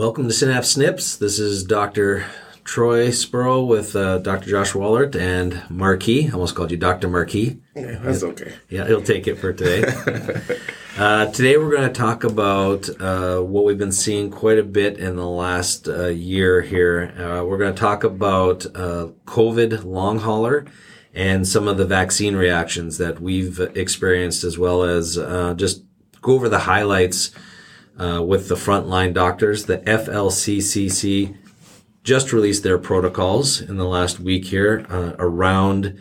Welcome to Synapse Snips. This is Dr. Troy Spurl with uh, Dr. Josh Wallert and Marquis. I almost called you Dr. Marquis. Yeah, that's okay. Yeah, he'll take it for today. uh, today we're going to talk about uh, what we've been seeing quite a bit in the last uh, year here. Uh, we're going to talk about uh, COVID long hauler and some of the vaccine reactions that we've experienced, as well as just go over the highlights uh, with the frontline doctors. The FLCCC just released their protocols in the last week here uh, around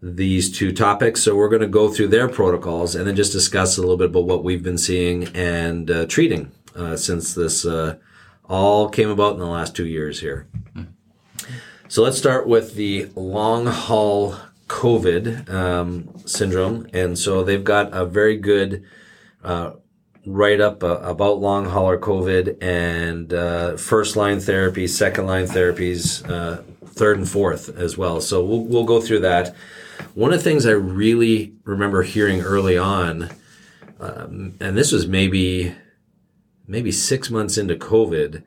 these two topics. So we're going to go through their protocols and then just discuss a little bit about what we've been seeing and uh, treating uh, since this uh, all came about in the last two years here. So let's start with the long haul COVID um, syndrome. And so they've got a very good uh, write up uh, about long hauler COVID and uh, first line therapy, second line therapies, uh, third and fourth as well. So we'll, we'll go through that. One of the things I really remember hearing early on, um, and this was maybe maybe six months into COVID,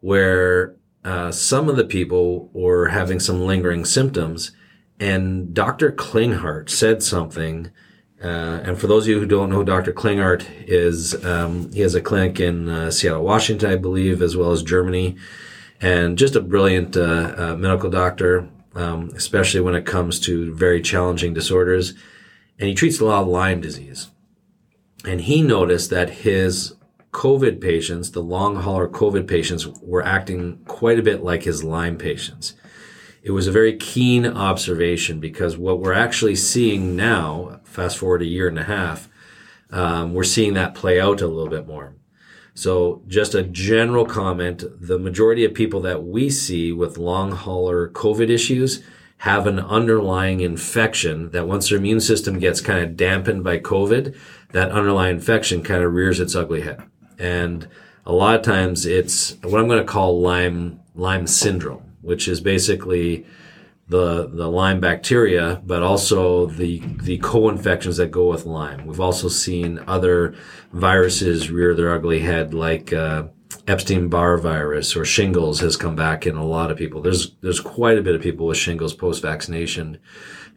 where uh, some of the people were having some lingering symptoms, and Dr. Klinghardt said something uh, and for those of you who don't know Dr. Klinghardt is, um, he has a clinic in uh, Seattle, Washington, I believe, as well as Germany, and just a brilliant uh, uh medical doctor, um, especially when it comes to very challenging disorders. And he treats a lot of Lyme disease. And he noticed that his COVID patients, the long hauler COVID patients, were acting quite a bit like his Lyme patients it was a very keen observation because what we're actually seeing now, fast forward a year and a half, um, we're seeing that play out a little bit more. So just a general comment, the majority of people that we see with long hauler COVID issues have an underlying infection that once their immune system gets kind of dampened by COVID, that underlying infection kind of rears its ugly head. And a lot of times it's what I'm going to call Lyme, Lyme syndrome which is basically the the Lyme bacteria, but also the the co-infections that go with Lyme. We've also seen other viruses rear their ugly head, like uh, Epstein-Barr virus or shingles has come back in a lot of people. There's there's quite a bit of people with shingles post-vaccination,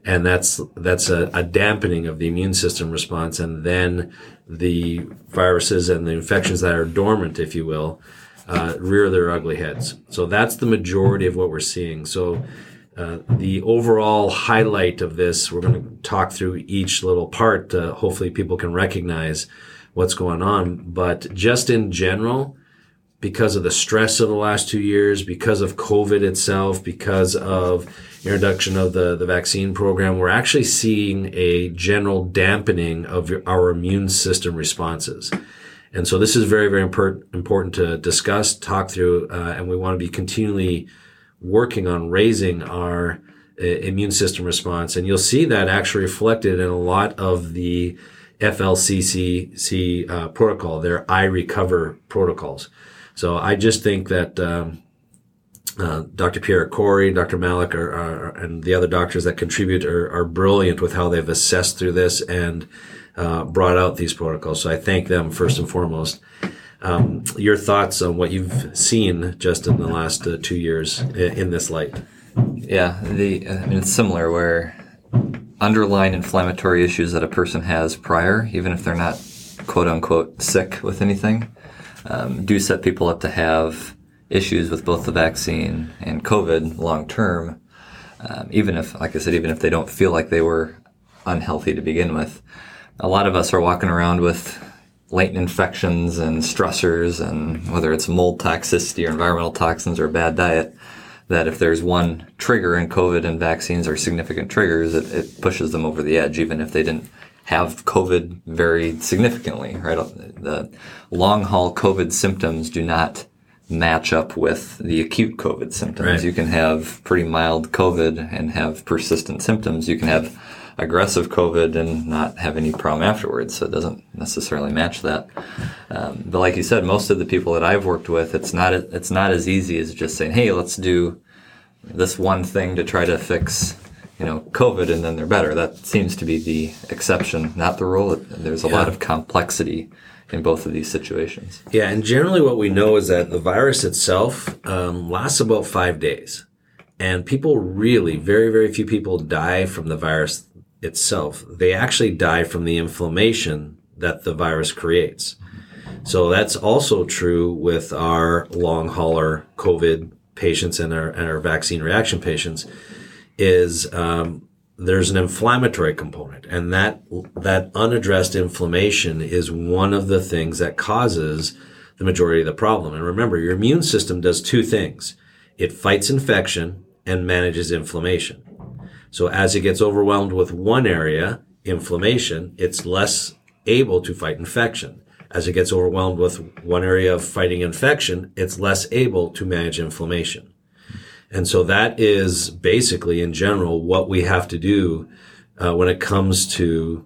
and that's that's a, a dampening of the immune system response, and then the viruses and the infections that are dormant, if you will, uh, rear their ugly heads. So that's the majority of what we're seeing. So uh, the overall highlight of this, we're going to talk through each little part. Uh, hopefully, people can recognize what's going on. But just in general, because of the stress of the last two years, because of COVID itself, because of introduction of the, the vaccine program, we're actually seeing a general dampening of our immune system responses. And so this is very, very important to discuss, talk through, uh, and we want to be continually working on raising our uh, immune system response. And you'll see that actually reflected in a lot of the FLCCC uh, protocol, their I recover protocols. So I just think that um, uh, Dr. Pierre Kory, Dr. Marik, are, are, and the other doctors that contribute are, are brilliant with how they've assessed through this and uh, brought out these protocols. So I thank them first and foremost. Um, your thoughts on what you've seen just in the last uh, two years in, this light? Yeah, the I mean it's similar where underlying inflammatory issues that a person has prior, even if they're not quote unquote sick with anything, um, do set people up to have issues with both the vaccine and COVID long term. Um, even if, like I said, even if they don't feel like they were unhealthy to begin with a lot of us are walking around with latent infections and stressors and whether it's mold toxicity or environmental toxins or bad diet that if there's one trigger in covid and vaccines are significant triggers it, it pushes them over the edge even if they didn't have COVID very significantly, right? The long haul COVID symptoms do not match up with the acute COVID symptoms. Right. You can have pretty mild COVID and have persistent symptoms. You can have aggressive COVID and not have any problem afterwards. So it doesn't necessarily match that. Um, but like you said, most of the people that I've worked with, it's not it's not as easy as just saying, "Hey, let's do this one thing to try to fix." You know, COVID, and then they're better. That seems to be the exception, not the rule. There's a Yeah. lot of complexity in both of these situations. Yeah, and generally what we know is that the virus itself um, lasts about five days. And people really, very, very few people die from the virus itself. They actually die from the inflammation that the virus creates. So that's also true with our long hauler COVID patients and our, and our vaccine reaction patients is um, there's an inflammatory component and that that unaddressed inflammation is one of the things that causes the majority of the problem and remember your immune system does two things it fights infection and manages inflammation so as it gets overwhelmed with one area inflammation it's less able to fight infection. As it gets overwhelmed with one area of fighting infection it's less able to manage inflammation. And so that is basically, in general, what we have to do uh, when it comes to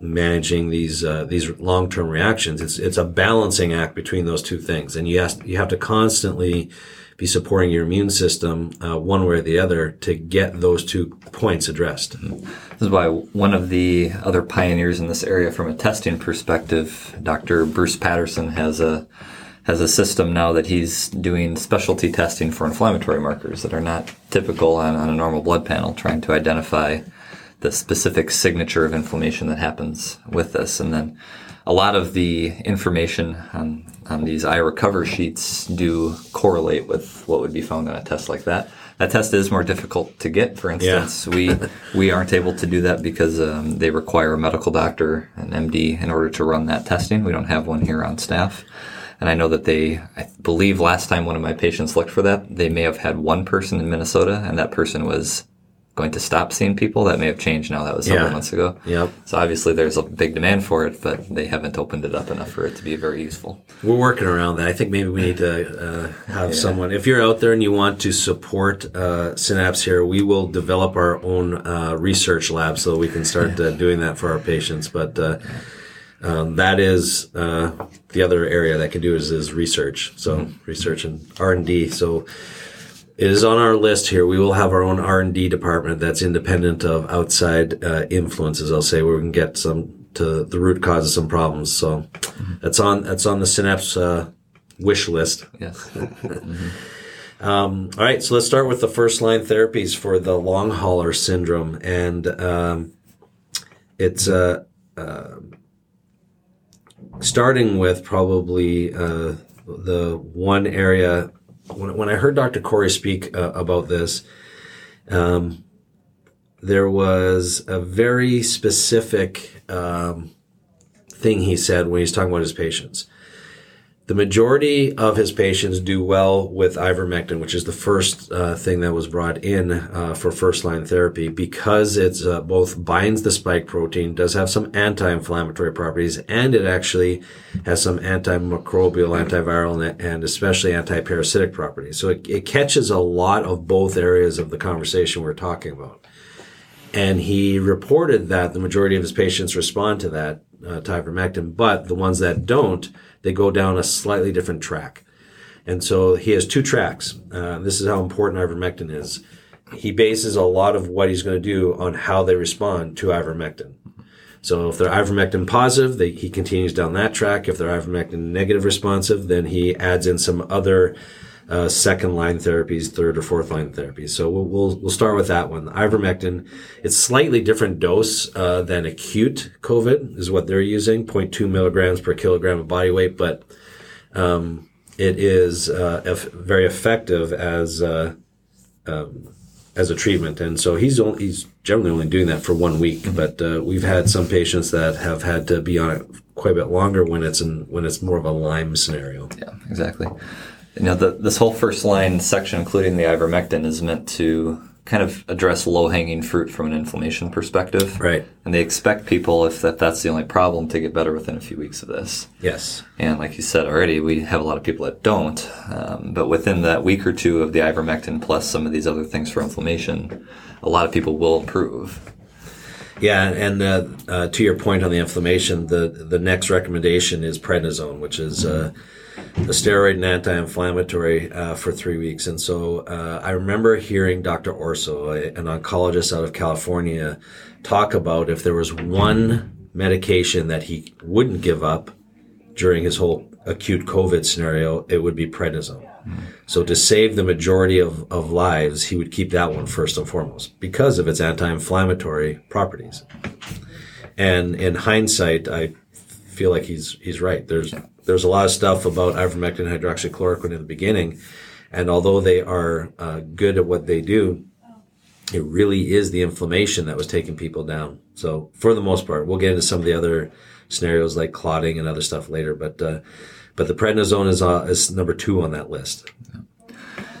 managing these uh, these long term reactions. It's it's a balancing act between those two things, and you you have to constantly be supporting your immune system uh, one way or the other to get those two points addressed. This is why one of the other pioneers in this area from a testing perspective, Dr. Bruce Patterson has a has a system now that he's doing specialty testing for inflammatory markers that are not typical on, on a normal blood panel, trying to identify the specific signature of inflammation that happens with this. And then a lot of the information on, on these iRecover sheets do correlate with what would be found on a test like that. That test is more difficult to get. For instance, we we aren't able to do that because um, they require a medical doctor, an MD, in order to run that testing. We don't have one here on staff. And I know that they, I believe last time one of my patients looked for that, they may have had one person in Minnesota and that person was going to stop seeing people. That may have changed now. That was several Yeah. months ago. Yep. So obviously there's a big demand for it, but they haven't opened it up enough for it to be very useful. We're working around that. I think maybe we need to uh, have someone. If you're out there and you want to support uh, Synapse here, we will develop our own uh, research lab so we can start uh, doing that for our patients. But uh, um, that is uh, the other area that can do is, is research. So research and R and D. So it is on our list here. We will have our own R and D department that's independent of outside uh, influences. I'll say where we can get some to the root cause of some problems. So that's on that's on the Synapse uh, wish list. Yes. All right, so let's start with the first line therapies for the long hauler syndrome, and um, it's uh, uh, starting with probably uh, the one area. When, when I heard Dr. Kory speak uh, about this, um, there was a very specific um, thing he said when he's talking about his patients the majority of his patients do well with ivermectin, which is the first uh, thing that was brought in uh, for first line therapy because it's uh, both binds the spike protein, does have some anti-inflammatory properties, and it actually has some antimicrobial, antiviral, and, especially anti-parasitic properties. So it, it catches a lot of both areas of the conversation we're talking about. And he reported that the majority of his patients respond to that uh, to ivermectin, but the ones that don't, they go down a slightly different track. And so he has two tracks. Uh, this is how important ivermectin is. He bases a lot of what he's going to do on how they respond to ivermectin. So if they're ivermectin positive, they, he continues down that track. If they're ivermectin negative responsive, then he adds in some other uh, second line therapies, third or fourth line therapies. So we'll, we'll, we'll start with that one. Ivermectin, it's slightly different dose uh, than acute COVID is what they're using, 0.2 milligrams per kilogram of body weight, but um, it is uh, very effective as uh, um, as a treatment. And so he's only, he's generally only doing that for one week, but uh, we've had some patients that have had to be on it quite a bit longer when it's in when it's more of a Lyme scenario. Yeah, exactly. You know, the, this whole first line section, including the ivermectin, is meant to kind of address low hanging fruit from an inflammation perspective. Right. And they expect people, if that, that's the only problem, to get better within a few weeks of this. Yes. And like you said already, we have a lot of people that don't. Um, but within that week or two of the ivermectin plus some of these other things for inflammation, a lot of people will improve. Yeah, and uh, uh, to your point on the inflammation, the the next recommendation is prednisone, which is uh, a steroid and anti-inflammatory uh, for three weeks. And so uh, I remember hearing Dr. Orso, an oncologist out of California, talk about if there was one medication that he wouldn't give up during his whole acute COVID scenario, it would be prednisone. So to save the majority of, of lives, he would keep that one first and foremost because of its anti-inflammatory properties. And in hindsight, I feel like he's he's right. There's there's a lot of stuff about ivermectin and hydroxychloroquine in the beginning, and although they are uh, good at what they do, it really is the inflammation that was taking people down. So for the most part, we'll get into some of the other scenarios like clotting and other stuff later, but uh, but the prednisone is uh, is number two on that list.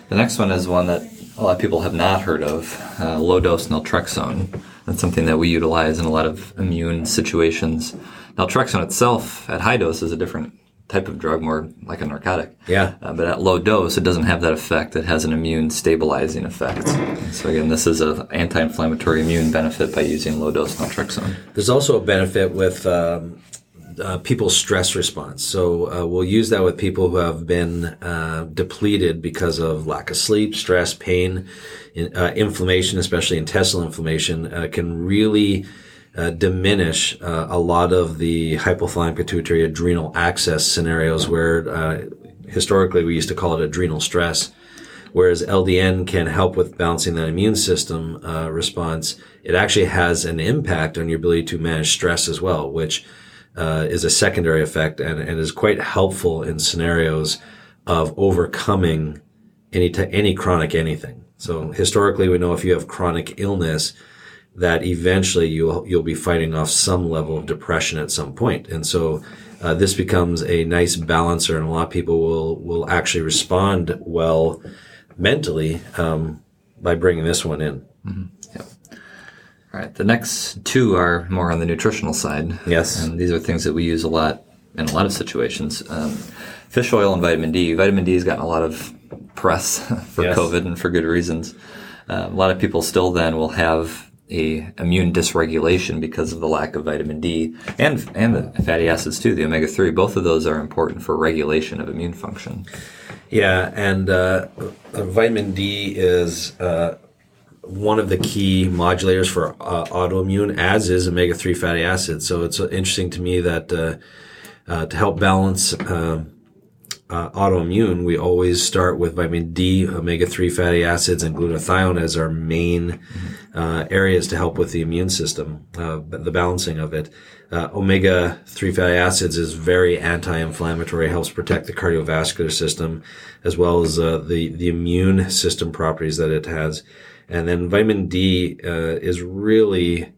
The next one is one that a lot of people have not heard of: uh, low dose naltrexone. That's something that we utilize in a lot of immune situations. Naltrexone itself, at high dose, is a different type of drug, more like a narcotic. Yeah. Uh, but at low dose, it doesn't have that effect. It has an immune stabilizing effect. So again, this is an anti-inflammatory immune benefit by using low dose naltrexone. There's also a benefit with um, uh, people's stress response. So uh, we'll use that with people who have been uh, depleted because of lack of sleep, stress, pain, uh, inflammation, especially intestinal inflammation, uh, can really uh, diminish a lot of the hypothalamic pituitary adrenal axis scenarios where historically we used to call it adrenal stress. Whereas LDN can help with balancing that immune system response, it actually has an impact on your ability to manage stress as well, which uh, is a secondary effect and, and is quite helpful in scenarios of overcoming any t- any chronic anything. So historically, we know if you have chronic illness, that eventually you'll you'll be fighting off some level of depression at some point. and so uh, this becomes a nice balancer, and a lot of people will will actually respond well mentally um, by bringing this one in. Mm-hmm. All right. The next two are more on the nutritional side. Yes. And these are things that we use a lot in a lot of situations. Um, fish oil and vitamin D. Vitamin D has gotten a lot of press for yes. COVID and for good reasons. Uh, a lot of people still then will have a immune dysregulation because of the lack of vitamin D and and the fatty acids too, the omega three. Both of those are important for regulation of immune function. Yeah, and uh, vitamin D is uh, one of the key modulators for uh, autoimmune, as is omega three fatty acids. So it's uh, interesting to me that uh, uh to help balance uh, uh, autoimmune, we always start with vitamin D, omega three fatty acids, and glutathione as our main mm-hmm. areas to help with the immune system, the balancing of it. omega three fatty acids is very anti-inflammatory, helps protect the cardiovascular system, as well as the the immune system properties that it has. And then vitamin D uh, is really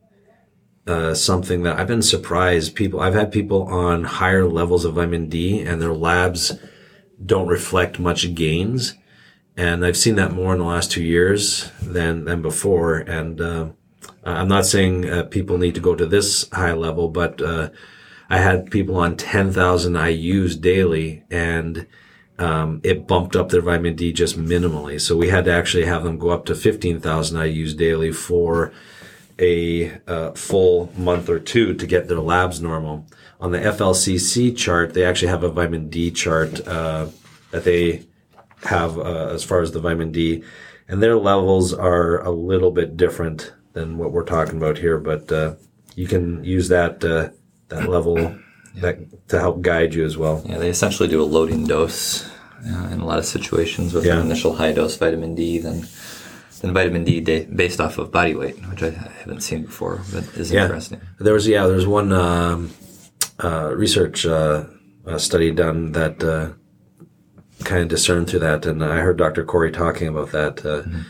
uh, something that I've been surprised. People, I've had people on higher levels of vitamin D, and their labs don't reflect much gains. And I've seen that more in the last two years than than before. And uh, I'm not saying uh, people need to go to this high level, but uh, I had people on 10,000 IU's daily, and um, it bumped up their vitamin D just minimally. So we had to actually have them go up to 15,000 IU's daily for a uh, full month or two to get their labs normal. On the FLCC chart, they actually have a vitamin D chart uh, that they have uh, as far as the vitamin D, and their levels are a little bit different than what we're talking about here. But uh, you can use that uh, that level that to help guide you as well. Yeah, they essentially do a loading dose uh, in a lot of situations with yeah. an initial high dose vitamin D, then then vitamin D based off of body weight, which I haven't seen before, but is yeah. interesting. There was yeah, there's one um, uh, research uh, study done that uh, kind of discerned through that, and I heard Dr. Kory talking about that. Uh, mm-hmm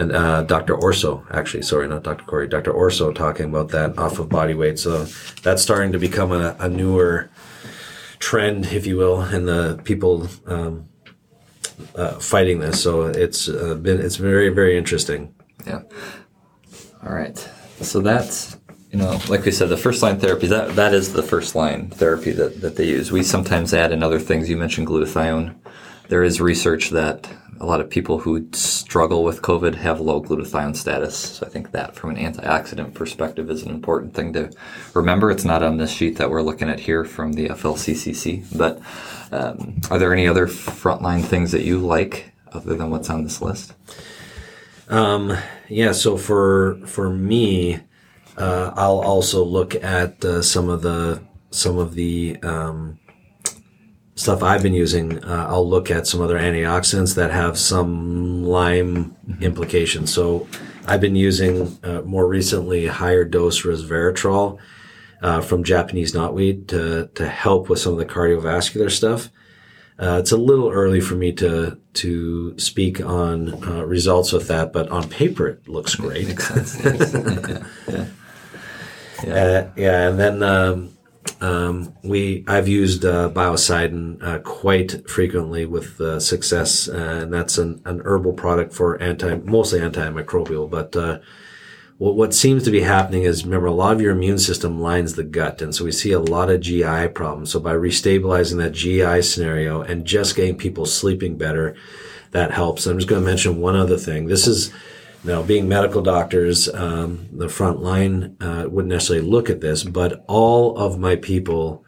and uh, Dr. Orso, actually, sorry, not Dr. Kory, Dr. Orso talking about that off of body weight. So that's starting to become a, a newer trend, if you will, in the people um, uh, fighting this. So it's uh, been it's very very interesting. Yeah. All right. So that's you know, like we said, the first line therapy that that is the first line therapy that, that they use. We sometimes add in other things. You mentioned glutathione. There is research that a lot of people who struggle with COVID have low glutathione status. So I think that from an antioxidant perspective is an important thing to remember. It's not on this sheet that we're looking at here from the FLCCC, but um, are there any other frontline things that you like other than what's on this list? Um, yeah. So for for me, uh, I'll also look at uh, some of the some of the um, stuff I've been using. Uh, I'll look at some other antioxidants that have some Lyme mm-hmm. implications. So I've been using uh, more recently higher dose resveratrol uh, from Japanese knotweed to to help with some of the cardiovascular stuff. Uh, it's a little early for me to to speak on uh, results with that, but on paper it looks great. Makes sense. yeah. Yeah. Uh, yeah, and then um, um, we I've used uh, biocidin uh, quite frequently with uh, success, and that's an, an herbal product for anti mostly antimicrobial. But uh, what seems to be happening is remember a lot of your immune system lines the gut, and so we see a lot of GI problems. So by restabilizing that GI scenario and just getting people sleeping better, that helps. I'm just going to mention one other thing. This is now, being medical doctors, um, the front line uh, wouldn't necessarily look at this, but all of my people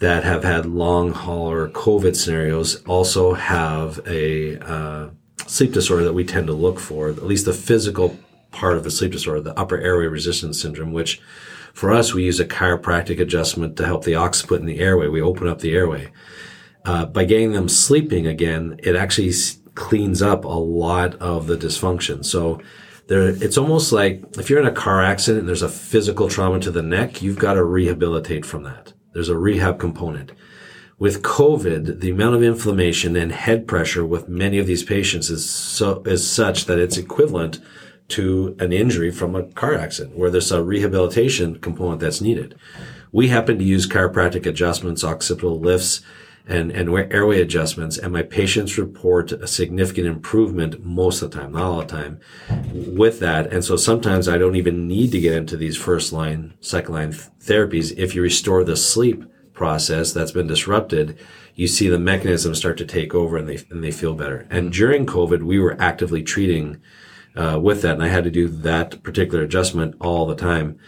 that have had long hauler COVID scenarios also have a uh, sleep disorder that we tend to look for, at least the physical part of the sleep disorder, the upper airway resistance syndrome, which for us, we use a chiropractic adjustment to help the occiput in the airway. We open up the airway. Uh, by getting them sleeping again, it actually cleans up a lot of the dysfunction. So there, it's almost like if you're in a car accident and there's a physical trauma to the neck, you've got to rehabilitate from that. There's a rehab component. With COVID, the amount of inflammation and head pressure with many of these patients is so, is such that it's equivalent to an injury from a car accident where there's a rehabilitation component that's needed. We happen to use chiropractic adjustments, occipital lifts, and, and airway adjustments. And my patients report a significant improvement most of the time, not all the time with that. And so sometimes I don't even need to get into these first line, second line therapies. If you restore the sleep process that's been disrupted, you see the mechanism start to take over and they, and they feel better. And during COVID, we were actively treating uh, with that. And I had to do that particular adjustment all the time.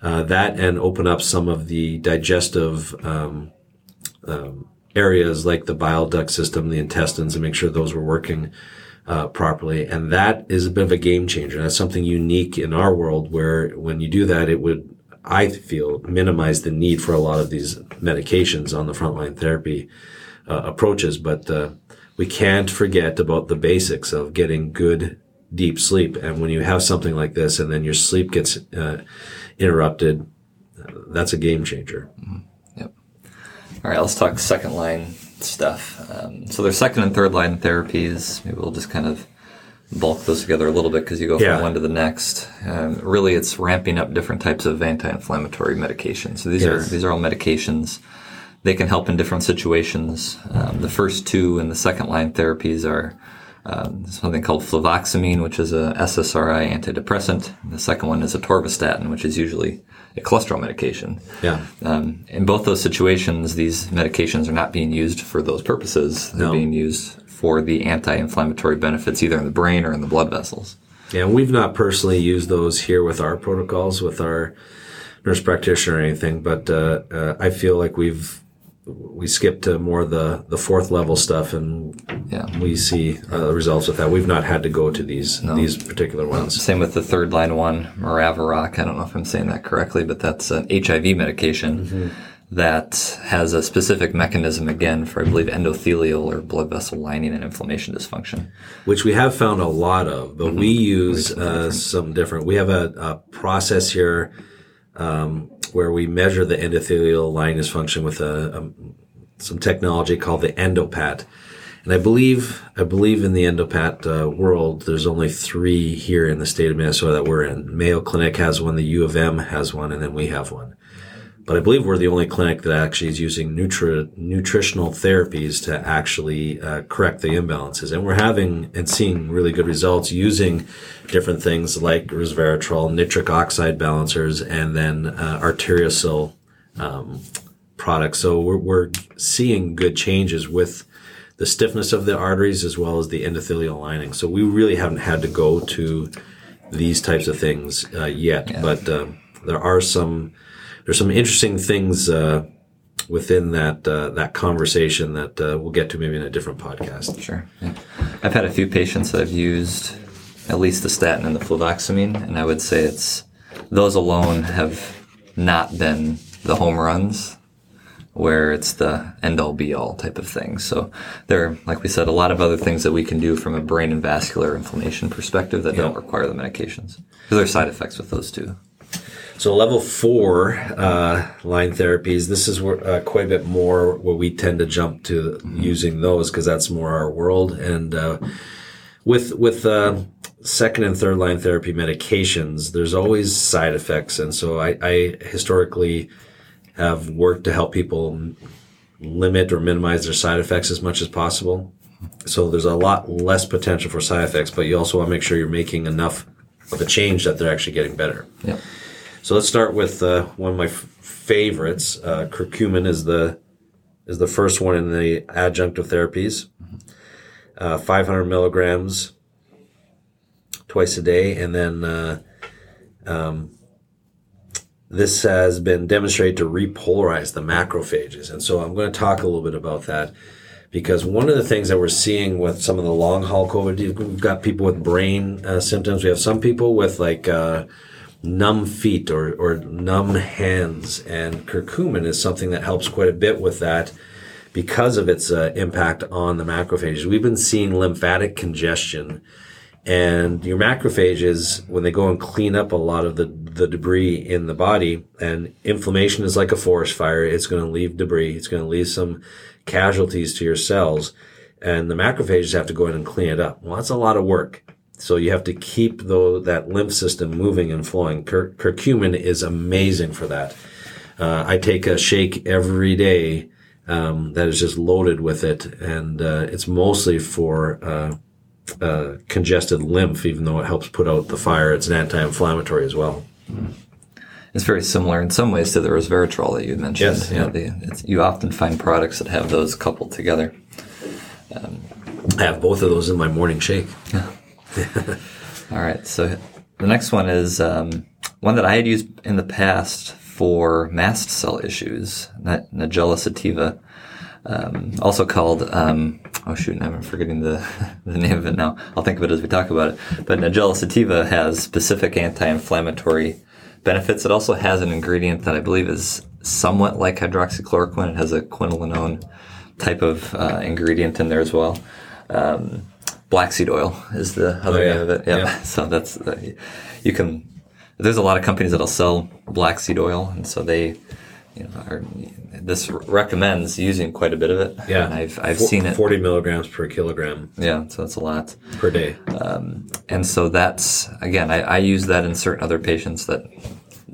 Uh, that and open up some of the digestive um, um, areas like the bile duct system, the intestines, and make sure those were working uh, properly. And that is a bit of a game changer. That's something unique in our world where when you do that, it would, I feel, minimize the need for a lot of these medications on the frontline therapy uh, approaches. But uh, we can't forget about the basics of getting good deep sleep. And when you have something like this and then your sleep gets uh, interrupted, that's a game changer. Mm-hmm. All right, let's talk second line stuff. Um, so there's second and third line therapies. Maybe we'll just kind of bulk those together a little bit because you go yeah. from one to the next. Um, really, it's ramping up different types of anti-inflammatory medications. So these yes. are these are all medications. They can help in different situations. Um, the first two and the second line therapies are um, something called fluvoxamine, which is a SSRI antidepressant. The second one is atorvastatin, which is usually a cholesterol medication. Yeah. Um, in both those situations, these medications are not being used for those purposes. They're no. being used for the anti-inflammatory benefits, either in the brain or in the blood vessels. Yeah, we've not personally used those here with our protocols with our nurse practitioner or anything, but uh, uh, I feel like we've we skip to more the the fourth level stuff, and yeah. we see uh, results with that. We've not had to go to these no. these particular ones. Same with the third line one, Maraviroc. I don't know if I'm saying that correctly, but that's an HIV medication mm-hmm. that has a specific mechanism again for I believe endothelial or blood vessel lining and inflammation dysfunction, which we have found a lot of, but mm-hmm. we use uh, different. some different. We have a, a process here. Um, where we measure the endothelial lining dysfunction with a, a, some technology called the EndoPAT. And I believe, I believe in the EndoPAT uh, world, there's only three here in the state of Minnesota that we're in. Mayo Clinic has one, the U of M has one, and then we have one. But I believe we're the only clinic that actually is using nutri- nutritional therapies to actually uh, correct the imbalances. And we're having and seeing really good results using different things like resveratrol, nitric oxide balancers, and then uh, ArterioSil um, products. So we're, we're seeing good changes with the stiffness of the arteries as well as the endothelial lining. So we really haven't had to go to these types of things uh, yet, yeah. but um, there are some there's some interesting things uh, within that uh, that conversation that uh, we'll get to maybe in a different podcast. Sure, yeah. I've had a few patients that have used at least the statin and the fluvoxamine, and I would say it's those alone have not been the home runs where it's the end all be all type of thing. So there are, like we said, a lot of other things that we can do from a brain and vascular inflammation perspective that yeah. don't require the medications. Because there are side effects with those too. So level four uh, line therapies, this is where, uh, quite a bit more where we tend to jump to mm-hmm. using those because that's more our world. And uh, with with uh, second and third line therapy medications, there's always side effects. And so I, I historically have worked to help people limit or minimize their side effects as much as possible. So there's a lot less potential for side effects, but you also want to make sure you're making enough of a change that they're actually getting better. Yeah. So let's start with uh, one of my f- favorites. Uh, curcumin is the is the first one in the adjunctive therapies. Uh, 500 milligrams twice a day, and then uh, um, this has been demonstrated to repolarize the macrophages. And so I'm going to talk a little bit about that because one of the things that we're seeing with some of the long haul COVID, we've got people with brain uh, symptoms. We have some people with like uh, numb feet or, or numb hands. And curcumin is something that helps quite a bit with that because of its uh, impact on the macrophages. We've been seeing lymphatic congestion and your macrophages, when they go and clean up a lot of the, the debris in the body, and inflammation is like a forest fire, it's going to leave debris. It's going to leave some casualties to your cells. And the macrophages have to go in and clean it up. Well, that's a lot of work. So you have to keep though that lymph system moving and flowing. Cur- curcumin is amazing for that. Uh, I take a shake every day um, that is just loaded with it, and uh, it's mostly for uh, uh, congested lymph, even though it helps put out the fire. It's an anti-inflammatory as well. It's very similar in some ways to the resveratrol that you mentioned. Yes, yeah. You, know, the, you often find products that have those coupled together. Um, I have both of those in my morning shake. All right. So the next one is um, one that I had used in the past for mast cell issues, Nigella sativa um, also called um, oh shoot, I'm forgetting the the name of it now. I'll think of it as we talk about it. But Nigella sativa has specific anti-inflammatory benefits. It also has an ingredient that I believe is somewhat like hydroxychloroquine. It has a quinolone type of uh, ingredient in there as well. Um, black seed oil is the other oh, yeah. name of it. Yeah. yeah. So that's uh, you can. There's a lot of companies that'll sell black seed oil, and so they you know, are, this recommends using quite a bit of it. Yeah, and I've I've seen it forty milligrams per kilogram. Yeah, so that's a lot per day. Um, and so that's again, I, I use that in certain other patients that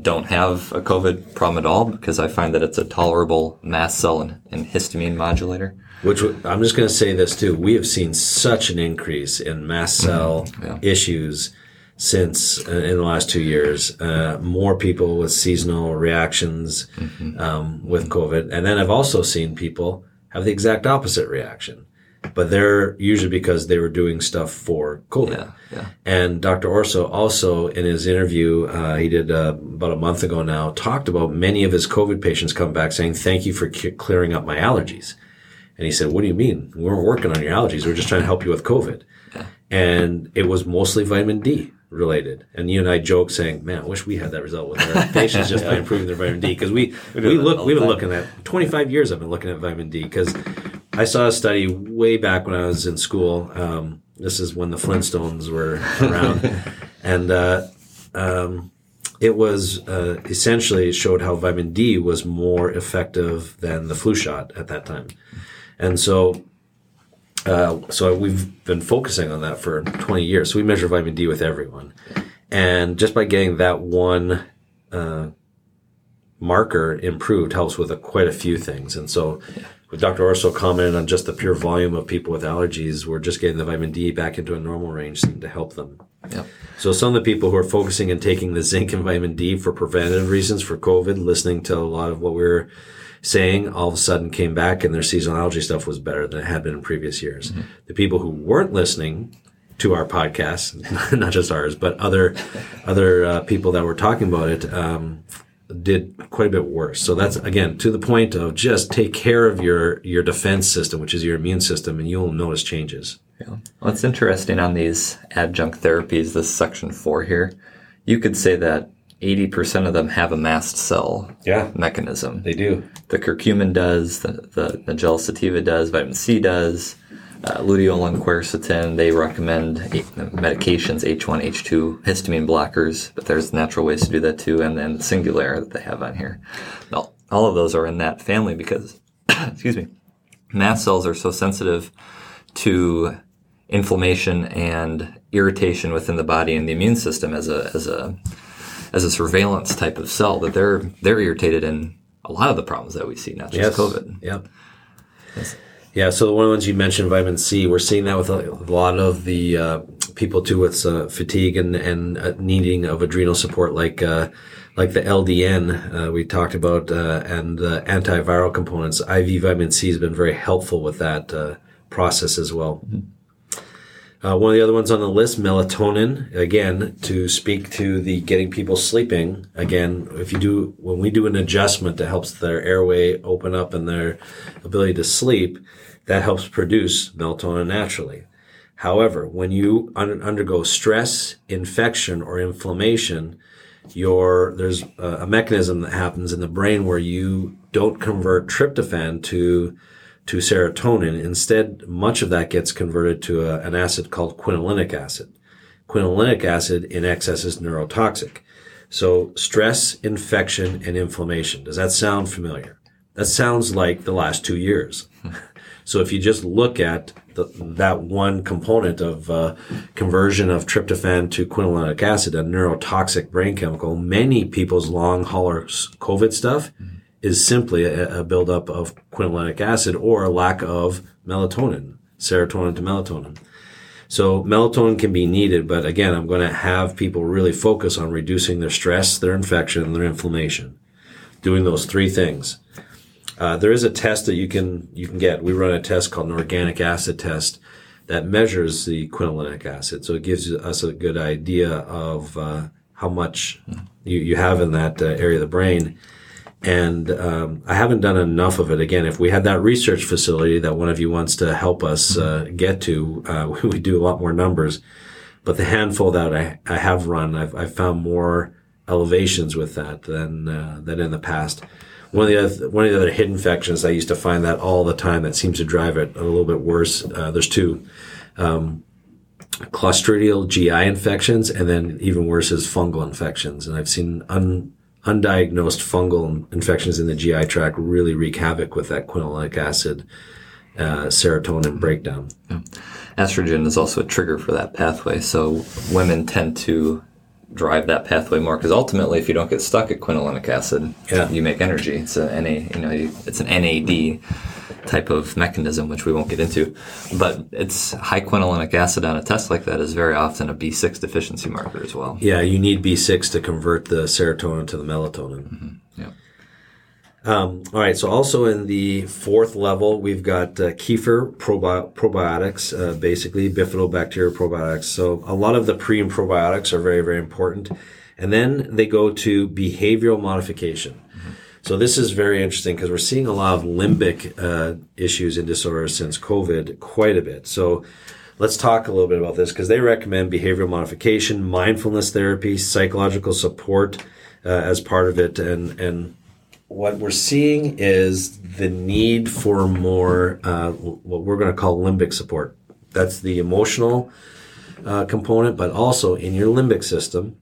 don't have a COVID problem at all because I find that it's a tolerable mast cell and, and histamine modulator. Which I'm just going to say this too. We have seen such an increase in mast cell mm-hmm. yeah. issues since uh, in the last two years. Uh, more people with seasonal reactions mm-hmm. um, with COVID, and then I've also seen people have the exact opposite reaction. But they're usually because they were doing stuff for COVID. Yeah, yeah. And Dr. Orso also, in his interview uh, he did uh, about a month ago now, talked about many of his COVID patients come back saying, "Thank you for c- clearing up my allergies." And he said, "What do you mean? We weren't working on your allergies. We are just trying to help you with COVID." Yeah. And it was mostly vitamin D related. And you and I joke saying, "Man, I wish we had that result with our patients just yeah. by improving their vitamin D." Because we we, we look we've been looking at 25 years. I've been looking at vitamin D because I saw a study way back when I was in school. Um, this is when the Flintstones were around, and uh, um, it was uh, essentially showed how vitamin D was more effective than the flu shot at that time. And so uh, so we've been focusing on that for 20 years. So we measure vitamin D with everyone. And just by getting that one, uh, marker improved helps with a, quite a few things. And so, with Dr. Orso commented on just the pure volume of people with allergies, we're just getting the vitamin D back into a normal range seemed to help them. Yep. So some of the people who are focusing and taking the zinc and vitamin D for preventative reasons for COVID, listening to a lot of what we were saying, all of a sudden came back and their seasonal allergy stuff was better than it had been in previous years. Mm-hmm. The people who weren't listening to our podcast, not just ours, but other other uh, people that were talking about it, um, did quite a bit worse. So that's again to the point of just take care of your your defense system, which is your immune system, and you'll notice changes. Yeah. What's interesting on these adjunct therapies, this section four here, you could say that 80% of them have a mast cell Yeah. mechanism. They do. The curcumin does, the, the Nigella sativa does, vitamin C does, uh, luteolin quercetin, they recommend medications, H1, H2, histamine blockers, but there's natural ways to do that too, and then the Singulair that they have on here. All, all of those are in that family because, excuse me, mast cells are so sensitive to inflammation and irritation within the body and the immune system as a, as a, as a surveillance type of cell that they're, they're irritated in a lot of the problems that we see, not just COVID. Yep. Yeah. So the one of the ones you mentioned, vitamin C, we're seeing that with a, lot of the uh, people too with uh, fatigue and and uh, needing of adrenal support, like uh, like the LDN uh, we talked about, uh, and antiviral components. IV vitamin C has been very helpful with that uh, process as well. Uh, one of the other ones on the list, melatonin, again, to speak to the getting people sleeping. Again, if you do, when we do an adjustment that helps their airway open up and their ability to sleep, that helps produce melatonin naturally. However, when you un- undergo stress, infection, or inflammation, your there's a, a mechanism that happens in the brain where you don't convert tryptophan to to serotonin. Instead, much of that gets converted to a, an acid called quinolinic acid. Quinolinic acid in excess is neurotoxic. So stress, infection, and inflammation. Does that sound familiar? That sounds like the last two years. So if you just look at the, that one component of uh, conversion of tryptophan to quinolinic acid, a neurotoxic brain chemical, many people's long hauler COVID stuff is simply a, a buildup of quinolinic acid or a lack of melatonin, serotonin to melatonin. So melatonin can be needed, but again, I'm going to have people really focus on reducing their stress, their infection, and their inflammation. Doing those three things. Uh, there is a test that you can you can get. We run a test called an organic acid test that measures the quinolinic acid. So it gives us a good idea of uh, how much you, you have in that uh, area of the brain. And um, I haven't done enough of it. Again, if we had that research facility that one of you wants to help us uh, get to, uh, we do a lot more numbers. But the handful that I, I have run, I've, I've found more elevations with that than uh, than in the past. One of the other, one of the other hidden infections, I used to find that all the time. That seems to drive it a little bit worse. Uh, there's two. Um, Clostridial GI infections, and then even worse is fungal infections. And I've seen un, undiagnosed fungal infections in the GI tract really wreak havoc with that quinolinic acid uh, serotonin breakdown. Estrogen is also a trigger for that pathway, so women tend to drive that pathway more because ultimately, if you don't get stuck at quinolinic acid, Yeah. you make energy. It's a NA, you know, it's an NAD type of mechanism, which we won't get into. But it's high quinolinic acid on a test like that is very often a B6 deficiency marker as well. Yeah, you need B6 to convert the serotonin to the melatonin. Yeah. Um, all right, so also in the fourth level, we've got uh, kefir probi- probiotics, uh, basically bifidobacteria probiotics. So a lot of the pre and probiotics are very, very important. And then they go to behavioral modification. So this is very interesting because we're seeing a lot of limbic uh, issues and disorders since COVID quite a bit. So let's talk a little bit about this because they recommend behavioral modification, mindfulness therapy, psychological support uh, as part of it, and and what we're seeing is the need for more uh, what we're going to call limbic support. That's the emotional uh, component, but also in your limbic system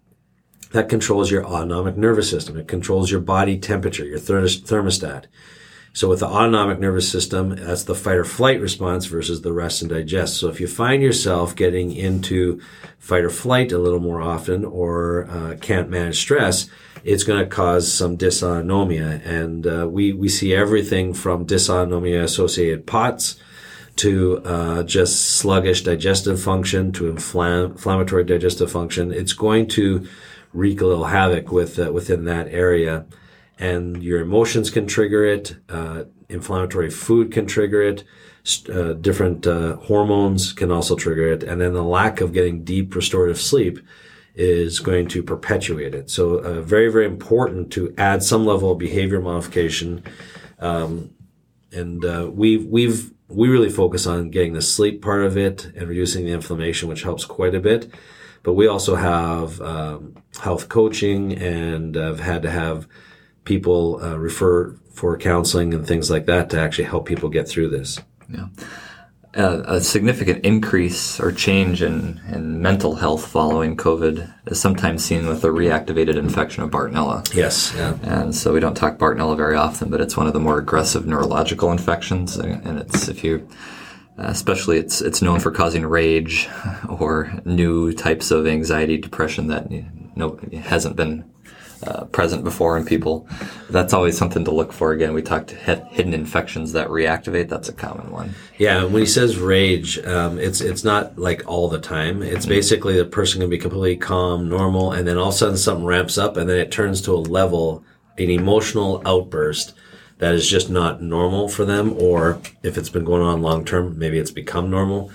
that controls your autonomic nervous system. It controls your body temperature, your thermostat. So with the autonomic nervous system, that's the fight or flight response versus the rest and digest. So if you find yourself getting into fight or flight a little more often or uh, can't manage stress, it's going to cause some dysautonomia. And uh, we, we see everything from dysautonomia associated POTS to uh, just sluggish digestive function to inflam- inflammatory digestive function. It's going to wreak a little havoc with uh, within that area and your emotions can trigger it. Uh, inflammatory food can trigger it. Uh, different uh, hormones can also trigger it, and then the lack of getting deep restorative sleep is going to perpetuate it. So, uh, very very important to add some level of behavior modification. Um, and uh, we've we've we really focus on getting the sleep part of it and reducing the inflammation, which helps quite a bit. But we also have um, health coaching, and have had to have people uh, refer for counseling and things like that to actually help people get through this. Yeah. Uh, a significant increase or change in, in mental health following COVID is sometimes seen with a reactivated infection of Bartonella. Yes, yeah. And so we don't talk Bartonella very often, but it's one of the more aggressive neurological infections. And it's, if you, especially it's, it's known for causing rage or new types of anxiety, depression that you know, hasn't been uh, present before in people. That's always something to look for. Again, we talked hidden infections that reactivate. That's a common one. Yeah, when he says rage, um, it's it's not like all the time. It's mm-hmm. basically the person can be completely calm, normal, and then all of a sudden something ramps up, and then it turns to a level, an emotional outburst that is just not normal for them. Or if it's been going on long term, maybe it's become normal,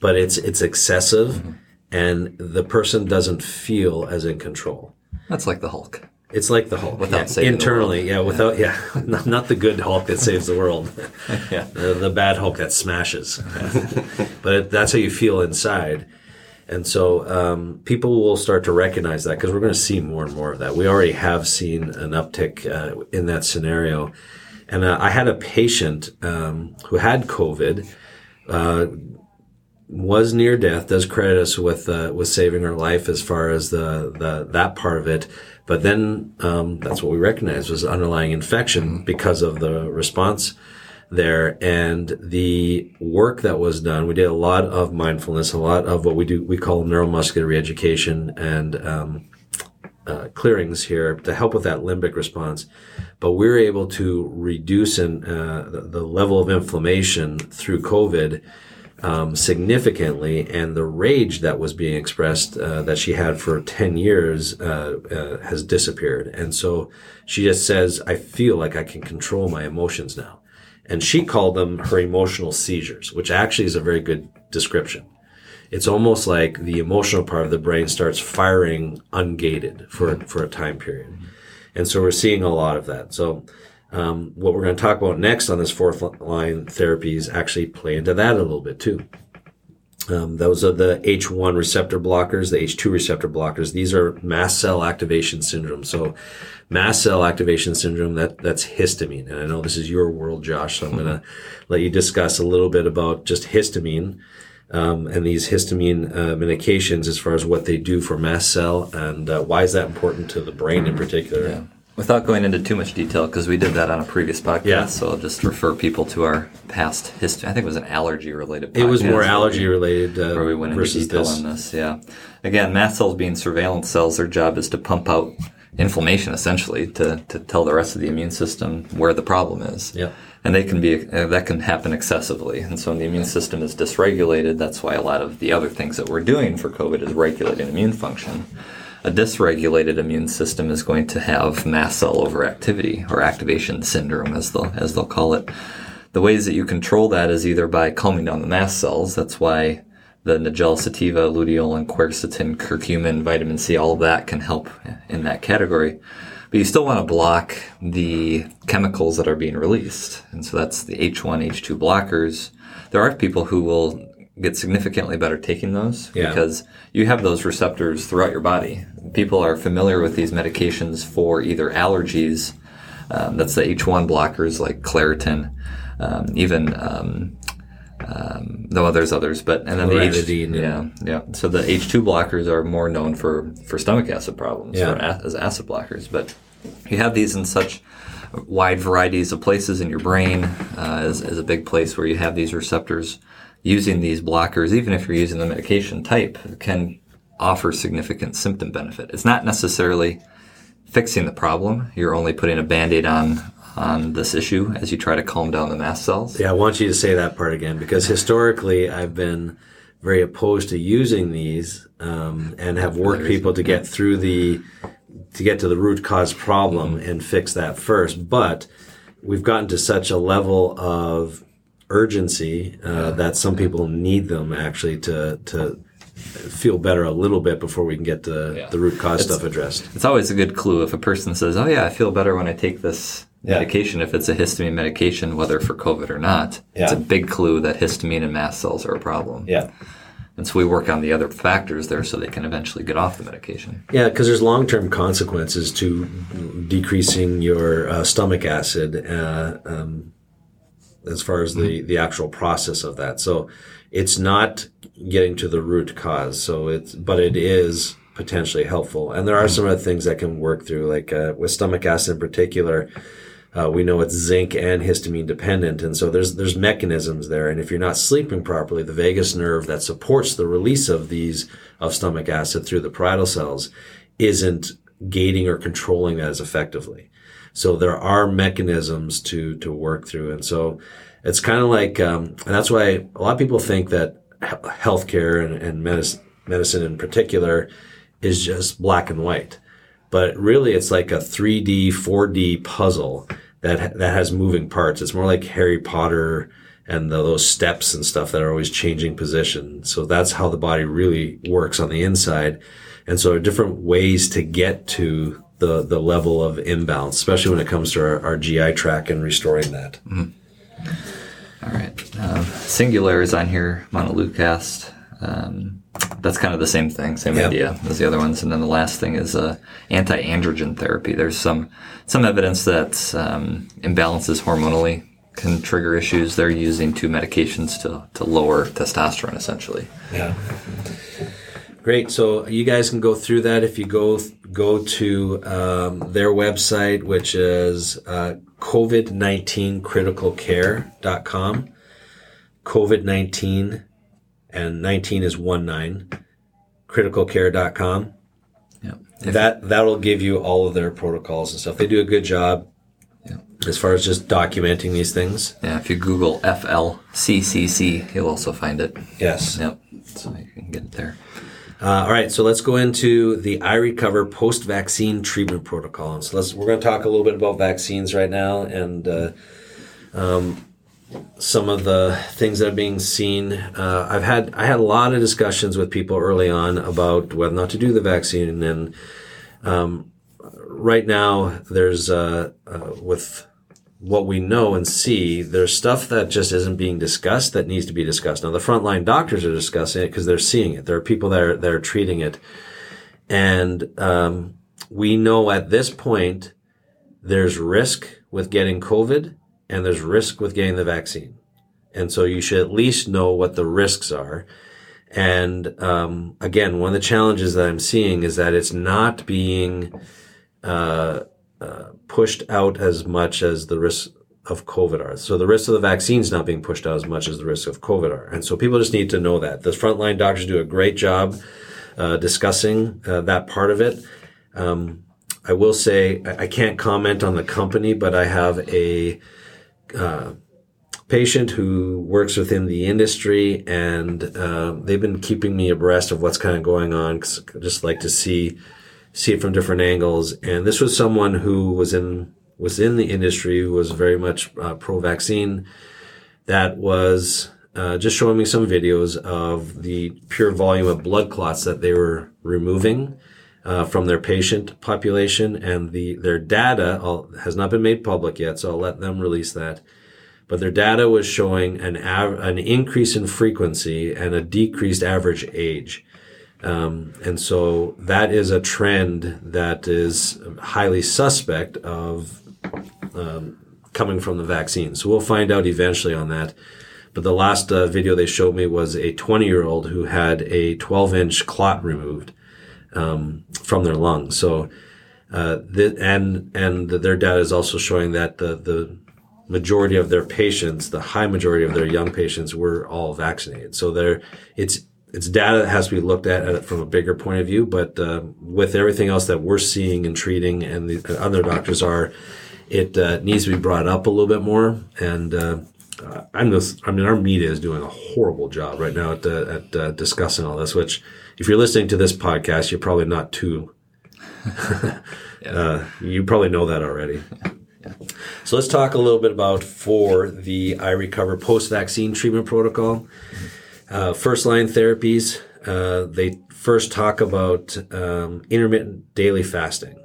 but it's it's excessive, mm-hmm. and the person doesn't feel as in control. That's like the Hulk. It's like the Hulk. Without yeah. saving internally, yeah. Without, yeah, not, not, the good Hulk that saves the world. yeah, the, the, bad Hulk that smashes. but it, that's how you feel inside. And so um, people will start to recognize that because we're going to see more and more of that. We already have seen an uptick uh, in that scenario. And uh, I had a patient um, who had COVID. Uh, was near death does credit us with uh, with saving her life as far as the, the that part of it but then um, that's what we recognized was underlying infection because of the response there and the work that was done we did a lot of mindfulness a lot of what we do we call neuromuscular reeducation and um, uh, clearings here to help with that limbic response but we we're able to reduce in, uh, the, the level of inflammation through covid um, significantly, and the rage that was being expressed uh, that she had for ten years uh, uh, has disappeared. And so she just says, "I feel like I can control my emotions now." And she called them her emotional seizures, which actually is a very good description. It's almost like the emotional part of the brain starts firing ungated for for a time period, and so we're seeing a lot of that. So um, what we're going to talk about next on this fourth line therapies actually play into that a little bit too. Um, those are the H1 receptor blockers, the H2 receptor blockers. These are mast cell activation syndrome. So mast cell activation syndrome, that, that's histamine. And I know this is your world, Josh, so I'm going to let you discuss a little bit about just histamine. Um, and these histamine uh, medications as far as what they do for mast cell and uh, why is that important to the brain in particular? Yeah. Without going into too much detail, because we did that on a previous podcast, yeah. so I'll just refer people to our past history. I think it was an allergy related. It was more allergy related, uh, where we went into detail this. on this. Yeah, again, mast cells being surveillance cells, their job is to pump out inflammation essentially to to tell the rest of the immune system where the problem is. Yeah, and they can be uh, that can happen excessively, and so when the immune system is dysregulated, that's why a lot of the other things that we're doing for COVID is regulating immune function a dysregulated immune system is going to have mast cell overactivity or activation syndrome, as they'll as they'll call it. The ways that you control that is either by calming down the mast cells. That's why the Nigella sativa, luteolin, quercetin, curcumin, vitamin C, all of that can help in that category. But you still want to block the chemicals that are being released. And so that's the H1, H2 blockers. There are people who will get significantly better taking those yeah. because you have those receptors throughout your body. People are familiar with these medications for either allergies, um, that's the H1 blockers like Claritin, um, even um, um, no, there's others, but and then the H, yeah, yeah. So the H2 blockers are more known for for stomach acid problems, yeah. for as acid blockers. But you have these in such wide varieties of places in your brain uh, is a big place where you have these receptors. Using these blockers, even if you're using the medication type, can offer significant symptom benefit. It's not necessarily fixing the problem. You're only putting a band-aid on on this issue as you try to calm down the mast cells. Yeah, I want you to say that part again because historically I've been very opposed to using these um, and have worked people to get through the to get to the root cause problem and fix that first. But we've gotten to such a level of urgency uh, that some people need them actually to to feel better a little bit before we can get the, Yeah. the root cause It's- stuff addressed. It's always a good clue if a person says, "Oh yeah, I feel better when I take this Yeah. medication." If it's a histamine medication, whether for COVID or not, it's a big clue that histamine and mast cells are a problem. Yeah. And so we work on the other factors there so they can eventually get off the medication. Yeah, because there's long term consequences to decreasing your uh, stomach acid uh, um, as far as the, the actual process of that. So it's not getting to the root cause. So it's, but it is potentially helpful. And there are some other things that can work through, like uh, with stomach acid in particular. Uh, we know it's zinc and histamine dependent, and so there's there's mechanisms there. And if you're not sleeping properly, the vagus nerve that supports the release of these of stomach acid through the parietal cells isn't gating or controlling that as effectively. So there are mechanisms to to work through, and so it's kind of like, um, and that's why a lot of people think that he- healthcare and, and medicine, medicine in particular is just black and white but really it's like a 3D, 4D puzzle that that has moving parts. It's more like Harry Potter and the, those steps and stuff that are always changing position. So that's how the body really works on the inside. And so there are different ways to get to the the level of imbalance, especially when it comes to our, our GI tract and restoring that. All right. Um, Singulair is on here, montelukast. Um, that's kind of the same thing, same Yeah. idea as the other ones. And then the last thing is uh, anti-androgen therapy. There's some some evidence that um, imbalances hormonally can trigger issues. They're using two medications to, to lower testosterone, essentially. Yeah. Great. So you guys can go through that if you go go to um, their website, which is uh, COVID19criticalcare.com. COVID 19, and 19 is 1 9, criticalcare.com. Yeah. That, that'll give you all of their protocols and stuff. They do a good job Yeah. as far as just documenting these things. Yeah. If you Google FLCCC, you'll also find it. Yes. Yep. So you can get it there. Uh, all right, so let's go into the iRecover post-vaccine treatment protocol. And so let's we're going to talk a little bit about vaccines right now and uh, um, some of the things that are being seen. Uh, I've had I had a lot of discussions with people early on about whether or not to do the vaccine, and um, right now there's uh, uh, with what we know and see, there's stuff that just isn't being discussed that needs to be discussed. Now, the frontline doctors are discussing it because they're seeing it. There are people that are, that are treating it. And um, we know at this point there's risk with getting COVID and there's risk with getting the vaccine. And so you should at least know what the risks are. And um, again, one of the challenges that I'm seeing is that it's not being uh, uh, pushed out as much as the risks of COVID are. So the risks of the vaccine is not being pushed out as much as the risks of COVID are. And so people just need to know that. The frontline doctors do a great job uh, discussing uh, that part of it. Um, I will say I can't comment on the company, but I have a uh, patient who works within the industry, and uh, they've been keeping me abreast of what's kind of going on. 'cause I just like to see see it from different angles. And this was someone who was in was in the industry, who was very much uh, pro vaccine. That was uh, just showing me some videos of the pure volume of blood clots that they were removing uh, from their patient population, and the their data all, has not been made public yet. So I'll let them release that. But their data was showing an av- an increase in frequency and a decreased average age. Um, and so that is a trend that is highly suspect of um, coming from the vaccine. So we'll find out eventually on that. But the last uh, video they showed me was a 20 year old who had a 12 inch clot removed um, from their lungs. So Uh, th- and and their data is also showing that the the majority of their patients, the high majority of their young patients, were all vaccinated. So there, it's it's data that has to be looked at from a bigger point of view. But uh, with everything else that we're seeing and treating, and the other doctors are, it uh, needs to be brought up a little bit more. And uh, I'm just, I mean, our media is doing a horrible job right now at, uh, at uh, discussing all this. Which, if you're listening to this podcast, you're probably not too. Uh, you probably know that already. So let's talk a little bit about for the I Recover post-vaccine treatment protocol. Uh, first line therapies, uh, they first talk about um, intermittent daily fasting.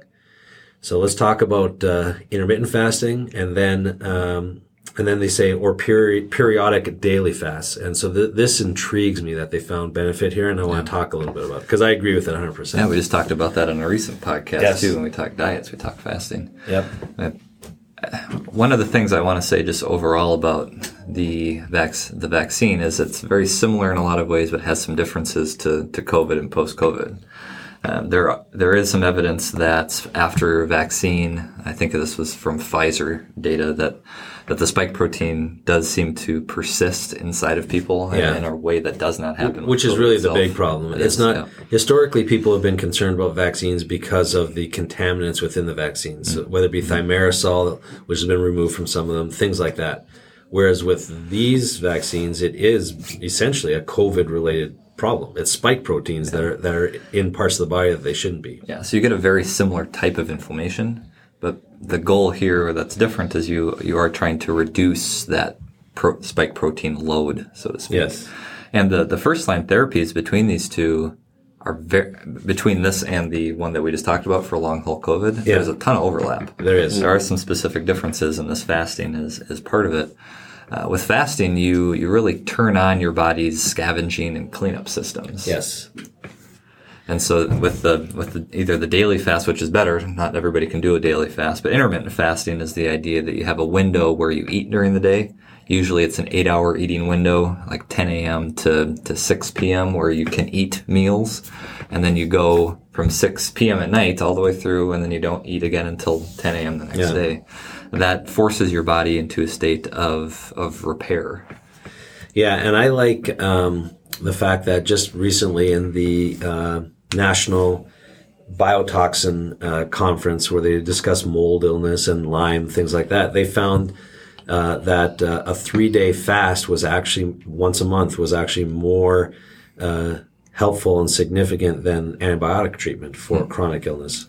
So let's talk about uh, intermittent fasting, and then um, and then they say or peri- periodic daily fasts. And so th- this intrigues me that they found benefit here, and I want to talk a little bit about it because I agree with it 100. percent Yeah, we just talked about that on a recent podcast Yes. too. When we talk diets, we talk fasting. Yep. One of the things I want to say just overall about the vac- the vaccine is it's very similar in a lot of ways, but has some differences to, to COVID and post COVID. Um, there there is some evidence that after vaccine, I think this was from Pfizer data that that the spike protein does seem to persist inside of people in- Yeah. in, a way that does not happen. with Which is really the big problem. It it's is, not yeah. historically people have been concerned about vaccines because of the contaminants within the vaccines, Mm-hmm. so whether it be thimerosal, which has been removed from some of them, things like that. Whereas with these vaccines, it is essentially a COVID related problem. It's spike proteins that are that are in parts of the body that they shouldn't be. Yeah, so you get a very similar type of inflammation, the goal here that's different is you you are trying to reduce that pro- spike protein load, so to speak. Yes. And the, the first line therapies between these two are very between this and the one that we just talked about for long haul COVID. Yeah. There's a ton of overlap. There is. There are some specific differences, and this fasting is is part of it. Uh, with fasting, you you really turn on your body's scavenging and cleanup systems. Yes. And so with the with the, either the daily fast, which is better, not everybody can do a daily fast, but intermittent fasting is the idea that you have a window where you eat during the day. Usually it's an eight hour eating window, like 10 a.m. to, to 6 p.m. where you can eat meals. And then you go from 6 p.m. at night all the way through and then you don't eat again until 10 a.m. the next Yeah. day. That forces your body into a state of, of repair. Yeah, and I like um, the fact that just recently in the uh, National Biotoxin uh, Conference, where they discussed mold illness and Lyme, things like that, they found uh, that uh, a three day fast was actually once a month was actually more uh, helpful and significant than antibiotic treatment for chronic illness.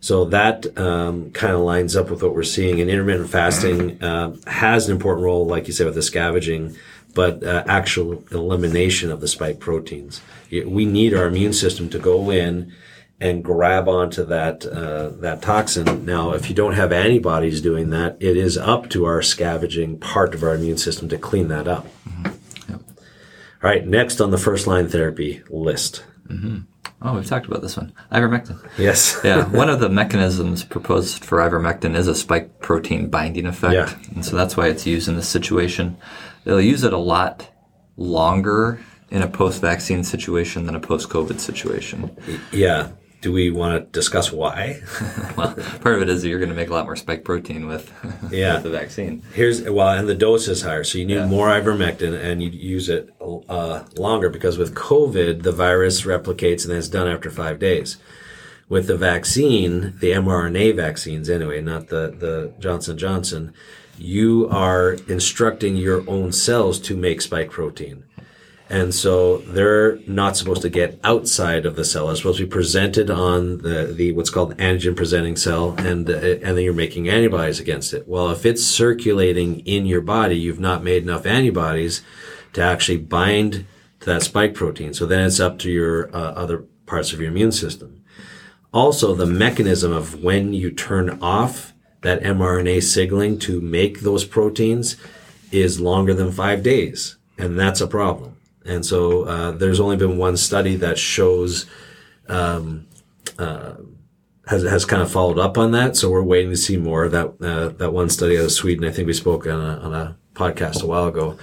So that um, kind of lines up with what we're seeing. And intermittent fasting uh, has an important role, like you said, with the scavenging, but uh, actual elimination of the spike proteins. We need our immune system to go in and grab onto that uh, that toxin. Now, if you don't have antibodies doing that, it is up to our scavenging part of our immune system to clean that up. Yep. All right, next on the first line therapy list. Oh, we've talked about this one. Ivermectin. Yes. yeah, one of the mechanisms proposed for ivermectin is a spike protein binding effect. Yeah. And so that's why it's used in this situation. They'll use it a lot longer in a post vaccine situation than a post COVID situation. yeah. Do we want to discuss why? Well, part of it is that you're going to make a lot more spike protein with, Yeah. with the vaccine. Here's well, and the dose is higher, so you need Yeah. more ivermectin, and you use it uh, longer because with COVID, the virus replicates and then it's done after five days. With the vaccine, the mRNA vaccines anyway, not the the Johnson Johnson, you are instructing your own cells to make spike protein. And so they're not supposed to get outside of the cell. They're supposed to be presented on the, the what's called antigen presenting cell, and uh, and then you're making antibodies against it. Well, if it's circulating in your body, you've not made enough antibodies to actually bind to that spike protein. So then it's up to your uh, other parts of your immune system. Also, the mechanism of when you turn off that mRNA signaling to make those proteins is longer than five days, and that's a problem. And so uh, there's only been one study that shows um, uh, has has kind of followed up on that. So we're waiting to see more that uh, that one study out of Sweden. I think we spoke on a, on a podcast a while ago.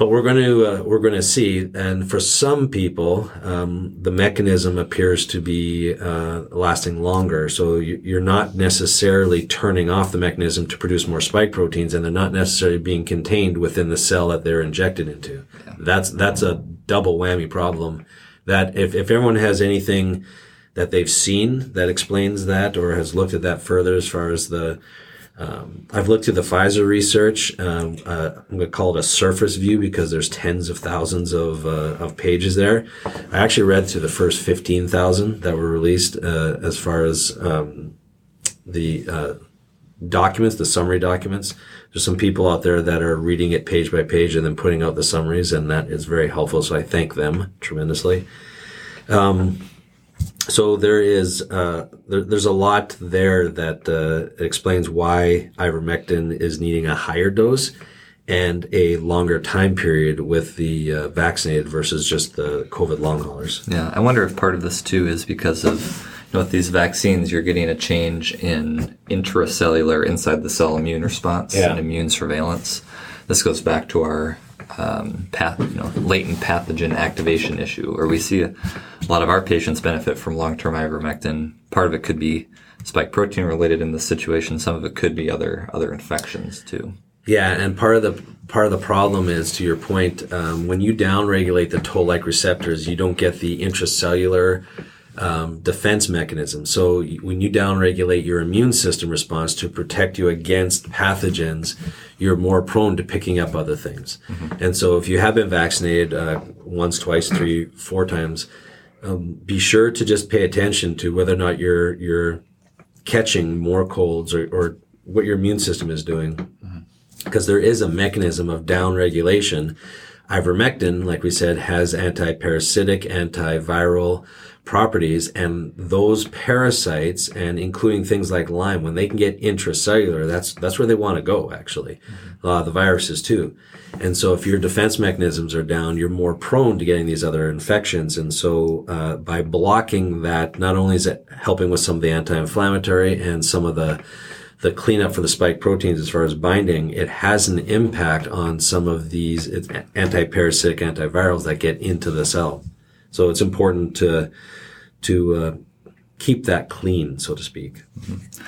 But we're going to uh, we're going to see, and for some people, um, the mechanism appears to be uh, lasting longer. So you're not necessarily turning off the mechanism to produce more spike proteins, and they're not necessarily being contained within the cell that they're injected into. Yeah. That's that's a double whammy problem. That if if everyone has anything that they've seen that explains that, or has looked at that further as far as the um, I've looked at the Pfizer research. Um, uh, I'm going to call it a surface view because there's tens of thousands of, uh, of pages there. I actually read through the first 15,000 that were released uh, as far as um, the uh, documents, the summary documents. There's some people out there that are reading it page by page and then putting out the summaries, and that is very helpful. So I thank them tremendously. Um, so there is uh, there, there's a lot there that uh, explains why ivermectin is needing a higher dose and a longer time period with the uh, vaccinated versus just the COVID long haulers. Yeah, I wonder if part of this too is because of you know with these vaccines you're getting a change in intracellular inside the cell immune response yeah. and immune surveillance. This goes back to our um, path, you know, latent pathogen activation issue, or we see a, a lot of our patients benefit from long-term ivermectin. Part of it could be spike protein related in this situation. Some of it could be other other infections too. Yeah, and part of the part of the problem is, to your point, um, when you downregulate the toll-like receptors, you don't get the intracellular um, defense mechanism. So when you downregulate your immune system response to protect you against pathogens, you're more prone to picking up other things. Mm-hmm. And so if you have been vaccinated uh, once, twice, three, four times, um, be sure to just pay attention to whether or not you're you're catching more colds or, or what your immune system is doing, mm-hmm. because there is a mechanism of downregulation. Ivermectin, like we said, has anti-parasitic, antiviral properties and those parasites and including things like Lyme, when they can get intracellular, that's, that's where they want to go actually. Mm-hmm. Uh, the viruses too. And so if your defense mechanisms are down, you're more prone to getting these other infections. And so, uh, by blocking that, not only is it helping with some of the anti-inflammatory and some of the, the cleanup for the spike proteins as far as binding, it has an impact on some of these anti-parasitic antivirals that get into the cell. So it's important to to uh, keep that clean, so to speak. Mm-hmm.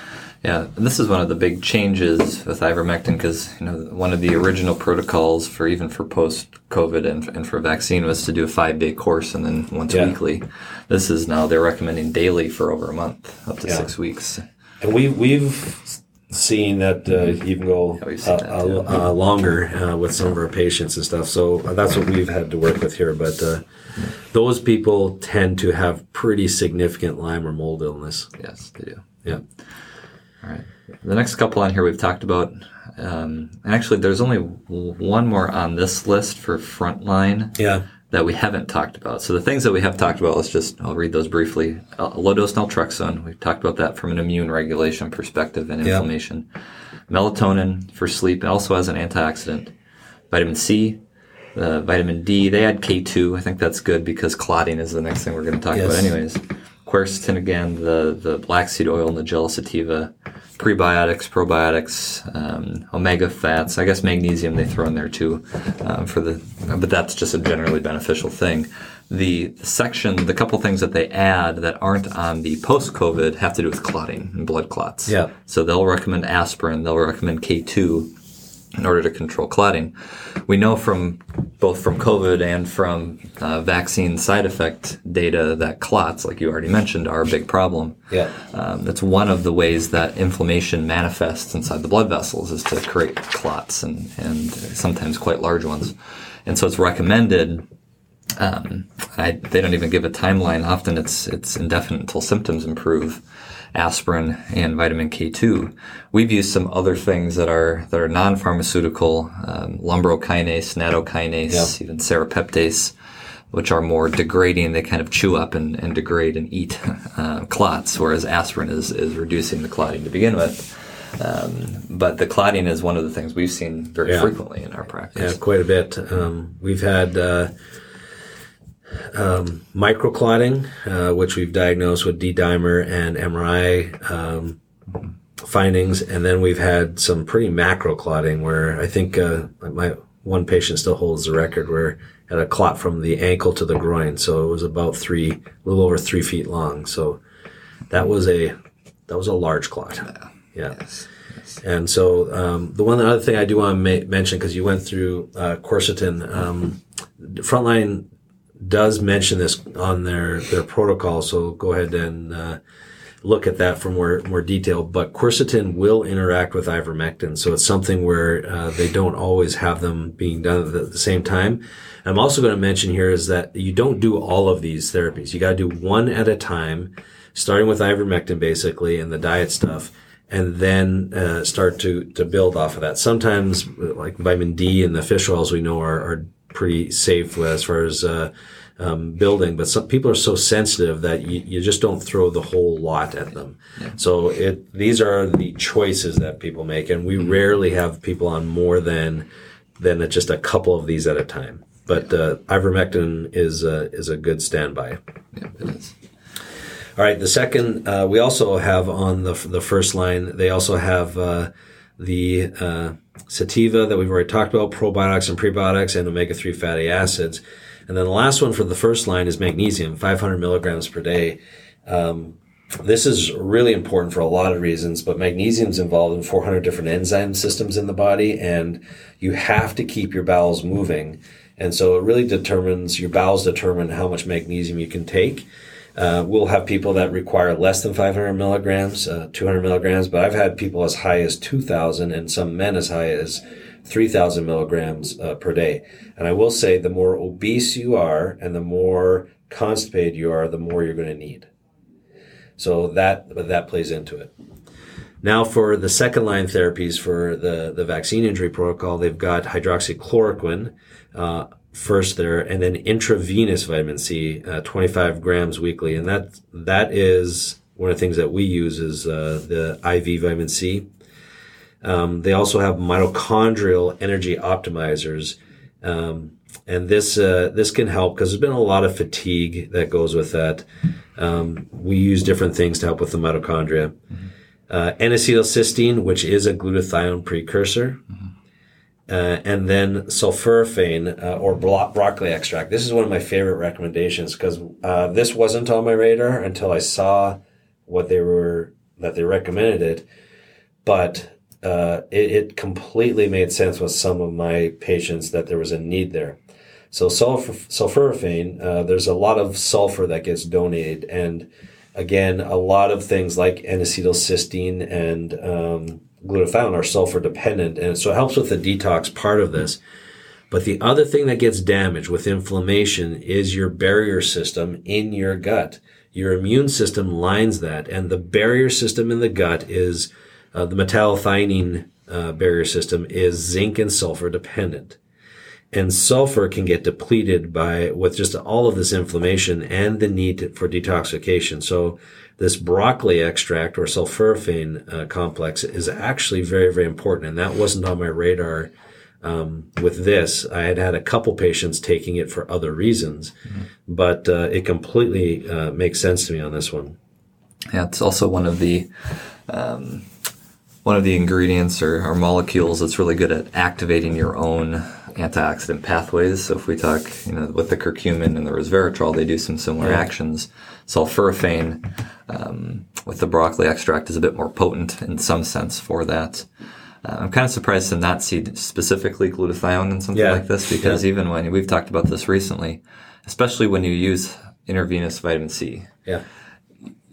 Yeah, and this is one of the big changes with ivermectin because you know one of the original protocols for even for post COVID and, and for vaccine was to do a five day course and then once yeah. weekly. This is now they're recommending daily for over a month, up to yeah. six weeks. And we we've seen that uh, even go uh, uh, longer uh, with some of our patients and stuff. So that's what we've had to work with here. But uh, those people tend to have pretty significant Lyme or mold illness. Yes, they do. Yeah. All right. The next couple on here we've talked about, um, and actually there's only one more on this list for frontline. Yeah. That we haven't talked about. So the things that we have talked about, let's just, I'll read those briefly. Uh, low dose naltrexone, we've talked about that from an immune regulation perspective and inflammation. Yeah. Melatonin for sleep, also as an antioxidant. Vitamin C, uh, vitamin D. They add K2. I think that's good because clotting is the next thing we're going to talk yes. about, anyways. Quercetin again, the the black seed oil, Nigella sativa, prebiotics, probiotics, um, omega fats. I guess magnesium they throw in there too, um, for the. But that's just a generally beneficial thing. The, the section, the couple things that they add that aren't on the post-COVID have to do with clotting and blood clots. Yeah. So they'll recommend aspirin. They'll recommend K2 in order to control clotting. We know from both from COVID and from uh, vaccine side effect data that clots, like you already mentioned, are a big problem. Yeah. Um, that's one of the ways that inflammation manifests inside the blood vessels is to create clots and, and sometimes quite large ones. And so it's recommended um, I, they don't even give a timeline. Often it's it's indefinite until symptoms improve aspirin and vitamin K2. We've used some other things that are that are non-pharmaceutical, um, lumbrokinase, nattokinase, yeah. even serrapeptase, which are more degrading. They kind of chew up and, and degrade and eat uh, clots, whereas aspirin is is reducing the clotting to begin with. Um, but the clotting is one of the things we've seen very yeah. frequently in our practice. Yeah, quite a bit. Um, we've had. Uh, um, microclotting, uh, which we've diagnosed with D-dimer and MRI um, findings, and then we've had some pretty macro clotting where I think uh, my one patient still holds the record where had a clot from the ankle to the groin, so it was about three, a little over three feet long. So that was a that was a large clot. Yeah. Yes. And so um, the one other thing I do want to ma- mention because you went through uh, quercetin, um, Frontline does mention this on their their protocol. So go ahead and uh, look at that for more more detail. But quercetin will interact with ivermectin, so it's something where uh, they don't always have them being done at the, same time. I'm also going to mention here is that you don't do all of these therapies. You got to do one at a time, starting with ivermectin basically and the diet stuff, and then uh, start to to build off of that. Sometimes like vitamin D and the fish oils we know are, are pretty safe as far as uh, um, building, but some people are so sensitive that you, you just don't throw the whole lot at them. Yeah. So it these are the choices that people make, and we mm-hmm. rarely have people on more than than just a couple of these at a time. But uh, ivermectin is uh, is a good standby. Yeah, it is. All right. The second, uh, we also have on the the first line. They also have uh, the uh, sativa that we've already talked about, probiotics and prebiotics, and omega three fatty acids. And then the last one for the first line is magnesium, 500 milligrams per day. Um, this is really important for a lot of reasons, but magnesium is involved in 400 different enzyme systems in the body, and you have to keep your bowels moving. And so it really determines, your bowels determine how much magnesium you can take. Uh, we'll have people that require less than 500 milligrams, uh, 200 milligrams, but I've had people as high as 2,000 and some men as high as 3,000 milligrams uh, per day. And I will say the more obese you are and the more constipated you are, the more you're going to need. So that, that plays into it. Now for the second line therapies for the, the vaccine injury protocol, they've got hydroxychloroquine, uh, first there, and then intravenous vitamin C, uh, 25 grams weekly. And that, that is one of the things that we use is, uh, the IV vitamin C. Um, they also have mitochondrial energy optimizers. Um, and this, uh, this can help because there's been a lot of fatigue that goes with that. Um, we use different things to help with the mitochondria. Mm-hmm. Uh, N-acetylcysteine, which is a glutathione precursor. Mm-hmm uh, and then sulforaphane uh, or bro- broccoli extract. This is one of my favorite recommendations because uh, this wasn't on my radar until I saw what they were that they recommended it, but uh, it, it, completely made sense with some of my patients that there was a need there. So sulfur, sulforaphane, uh, there's a lot of sulfur that gets donated, and again, a lot of things like N-acetylcysteine and um, glutathione are sulfur dependent. And so it helps with the detox part of this. But the other thing that gets damaged with inflammation is your barrier system in your gut. Your immune system lines that. And the barrier system in the gut is uh, the metallothionein uh, barrier system is zinc and sulfur dependent. And sulfur can get depleted by with just all of this inflammation and the need for detoxification. So this broccoli extract or sulforaphane uh, complex is actually very, very important. And that wasn't on my radar um, with this. I had had a couple patients taking it for other reasons, mm-hmm. but uh, it completely uh, makes sense to me on this one. Yeah, it's also one of the um, one of the ingredients or, or molecules that's really good at activating your own antioxidant pathways. So if we talk, you know, with the curcumin and the resveratrol, they do some similar yeah. actions. Sulforaphane um, with the broccoli extract is a bit more potent in some sense for that. Uh, I'm kind of surprised to not see specifically glutathione in something yeah. like this because yeah. even when we've talked about this recently, especially when you use intravenous vitamin C. Yeah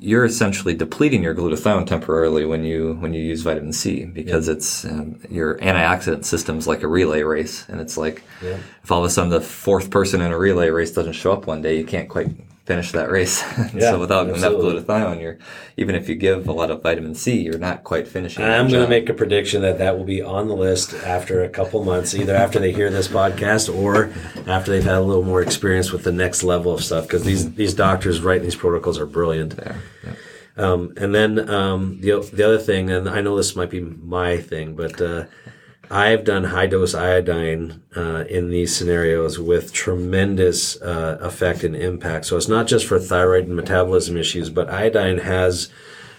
you're essentially depleting your glutathione temporarily when you when you use vitamin C because yeah. it's um, your antioxidant system's like a relay race, and it's like yeah. if all of a sudden the fourth person in a relay race doesn't show up one day, you can't quite finish that race. yeah, so without absolutely. enough glutathione, you're even if you give a lot of vitamin C, you're not quite finishing. I'm going to make a prediction that that will be on the list after a couple months, either after they hear this podcast or after they've had a little more experience with the next level of stuff. Because these these doctors writing these protocols are brilliant. Yeah. yeah. Um, and then um, the the other thing, and I know this might be my thing, but uh, I've done high dose iodine uh, in these scenarios with tremendous uh, effect and impact. So it's not just for thyroid and metabolism issues, but iodine has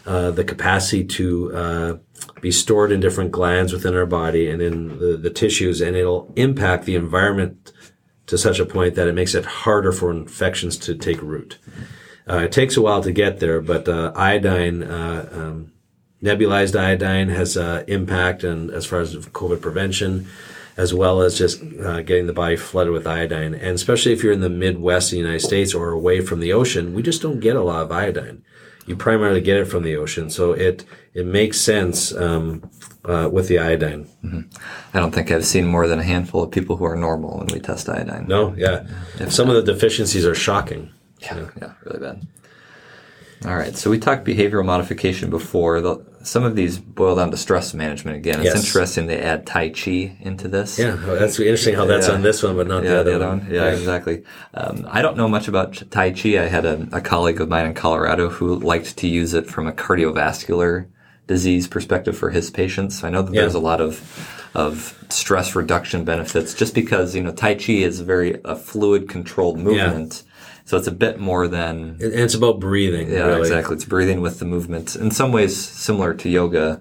uh, the capacity to uh, be stored in different glands within our body and in the, the tissues, and it'll impact the environment to such a point that it makes it harder for infections to take root. Uh, it takes a while to get there, but uh, iodine, uh, um, nebulized iodine, has uh, impact and as far as COVID prevention, as well as just uh, getting the body flooded with iodine. And especially if you're in the Midwest of the United States or away from the ocean, we just don't get a lot of iodine you primarily get it from the ocean. So it it makes sense um, uh, with the iodine. Mm-hmm. I don't think I've seen more than a handful of people who are normal when we test iodine. No, yeah. If Some of the deficiencies are shocking. Yeah, yeah, yeah really bad. All right, so we talked behavioral modification before. The, some of these boil down to stress management again. It's yes. interesting they add Tai Chi into this. Yeah, that's interesting how that's yeah. on this one, but not yeah, the other, the other one. one. Yeah, exactly. Um, I don't know much about Tai Chi. I had a, a, colleague of mine in Colorado who liked to use it from a cardiovascular disease perspective for his patients. I know that there's a lot of of stress reduction benefits just because you know Tai Chi is very a fluid controlled movement. So it's a bit more than. And it's about breathing. Yeah, really. exactly. It's breathing with the movement. In some ways, similar to yoga,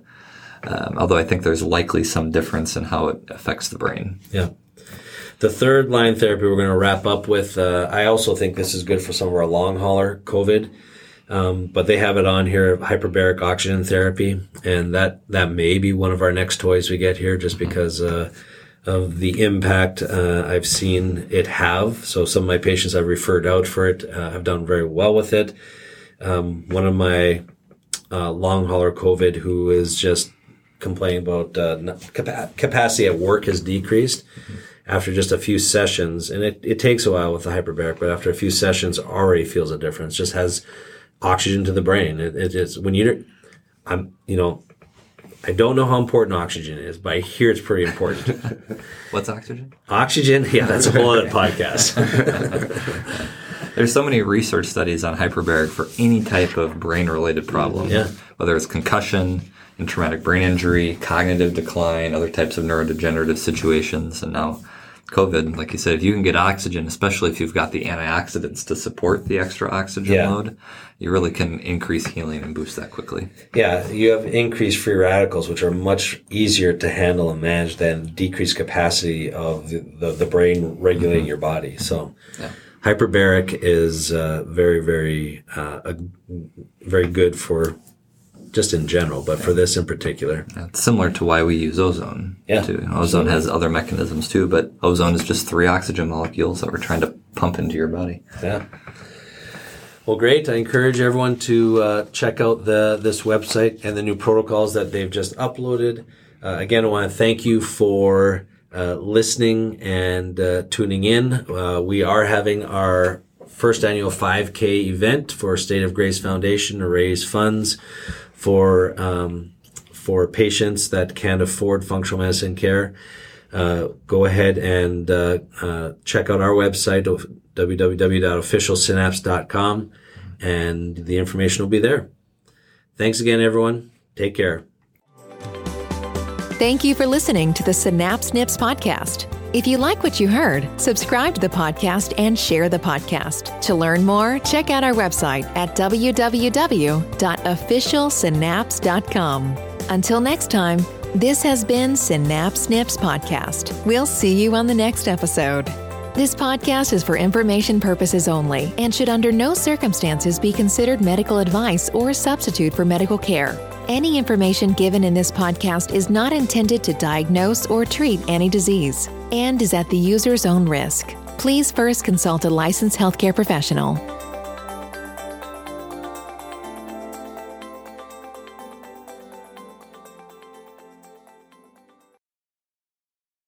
um, although I think there's likely some difference in how it affects the brain. Yeah. The third line therapy we're going to wrap up with. Uh, I also think this is good for some of our long hauler COVID. Um, but they have it on here, hyperbaric oxygen therapy, and that that may be one of our next toys we get here, just because uh, of the impact uh, I've seen it have. So some of my patients I've referred out for it uh, have done very well with it. Um, one of my uh, long hauler COVID who is just complaining about uh, capacity at work has decreased mm-hmm. after just a few sessions, and it, it takes a while with the hyperbaric, but after a few sessions, already feels a difference. Just has oxygen to the brain. It, it is when you're, I'm you know I don't know how important oxygen is, but I hear it's pretty important. What's oxygen? Oxygen, yeah, that's a whole other podcast. There's so many research studies on hyperbaric for any type of brain-related problem, yeah. whether it's concussion, and traumatic brain injury, cognitive decline, other types of neurodegenerative situations, and now COVID, like you said, if you can get oxygen, especially if you've got the antioxidants to support the extra oxygen yeah. load, you really can increase healing and boost that quickly. Yeah, you have increased free radicals, which are much easier to handle and manage than decreased capacity of the, the, the brain regulating mm-hmm. your body. So, yeah. hyperbaric is uh, very, very, uh, a, very good for just in general, but for this in particular. It's similar to why we use ozone. Yeah. Too. Ozone has other mechanisms too, but ozone is just three oxygen molecules that we're trying to pump into your body. Yeah. Well, great. I encourage everyone to uh, check out the this website and the new protocols that they've just uploaded. Uh, again, I want to thank you for uh, listening and uh, tuning in. Uh, we are having our first annual 5K event for State of Grace Foundation to raise funds for um, for patients that can't afford functional medicine care. Uh, go ahead and uh, uh, check out our website www.officialsynapse.com and the information will be there. Thanks again, everyone. Take care. Thank you for listening to the Synapse Nips podcast. If you like what you heard, subscribe to the podcast and share the podcast. To learn more, check out our website at www.officialsynapse.com. Until next time, this has been Synapse Nips Podcast. We'll see you on the next episode. This podcast is for information purposes only and should under no circumstances be considered medical advice or substitute for medical care. Any information given in this podcast is not intended to diagnose or treat any disease and is at the user's own risk. Please first consult a licensed healthcare professional.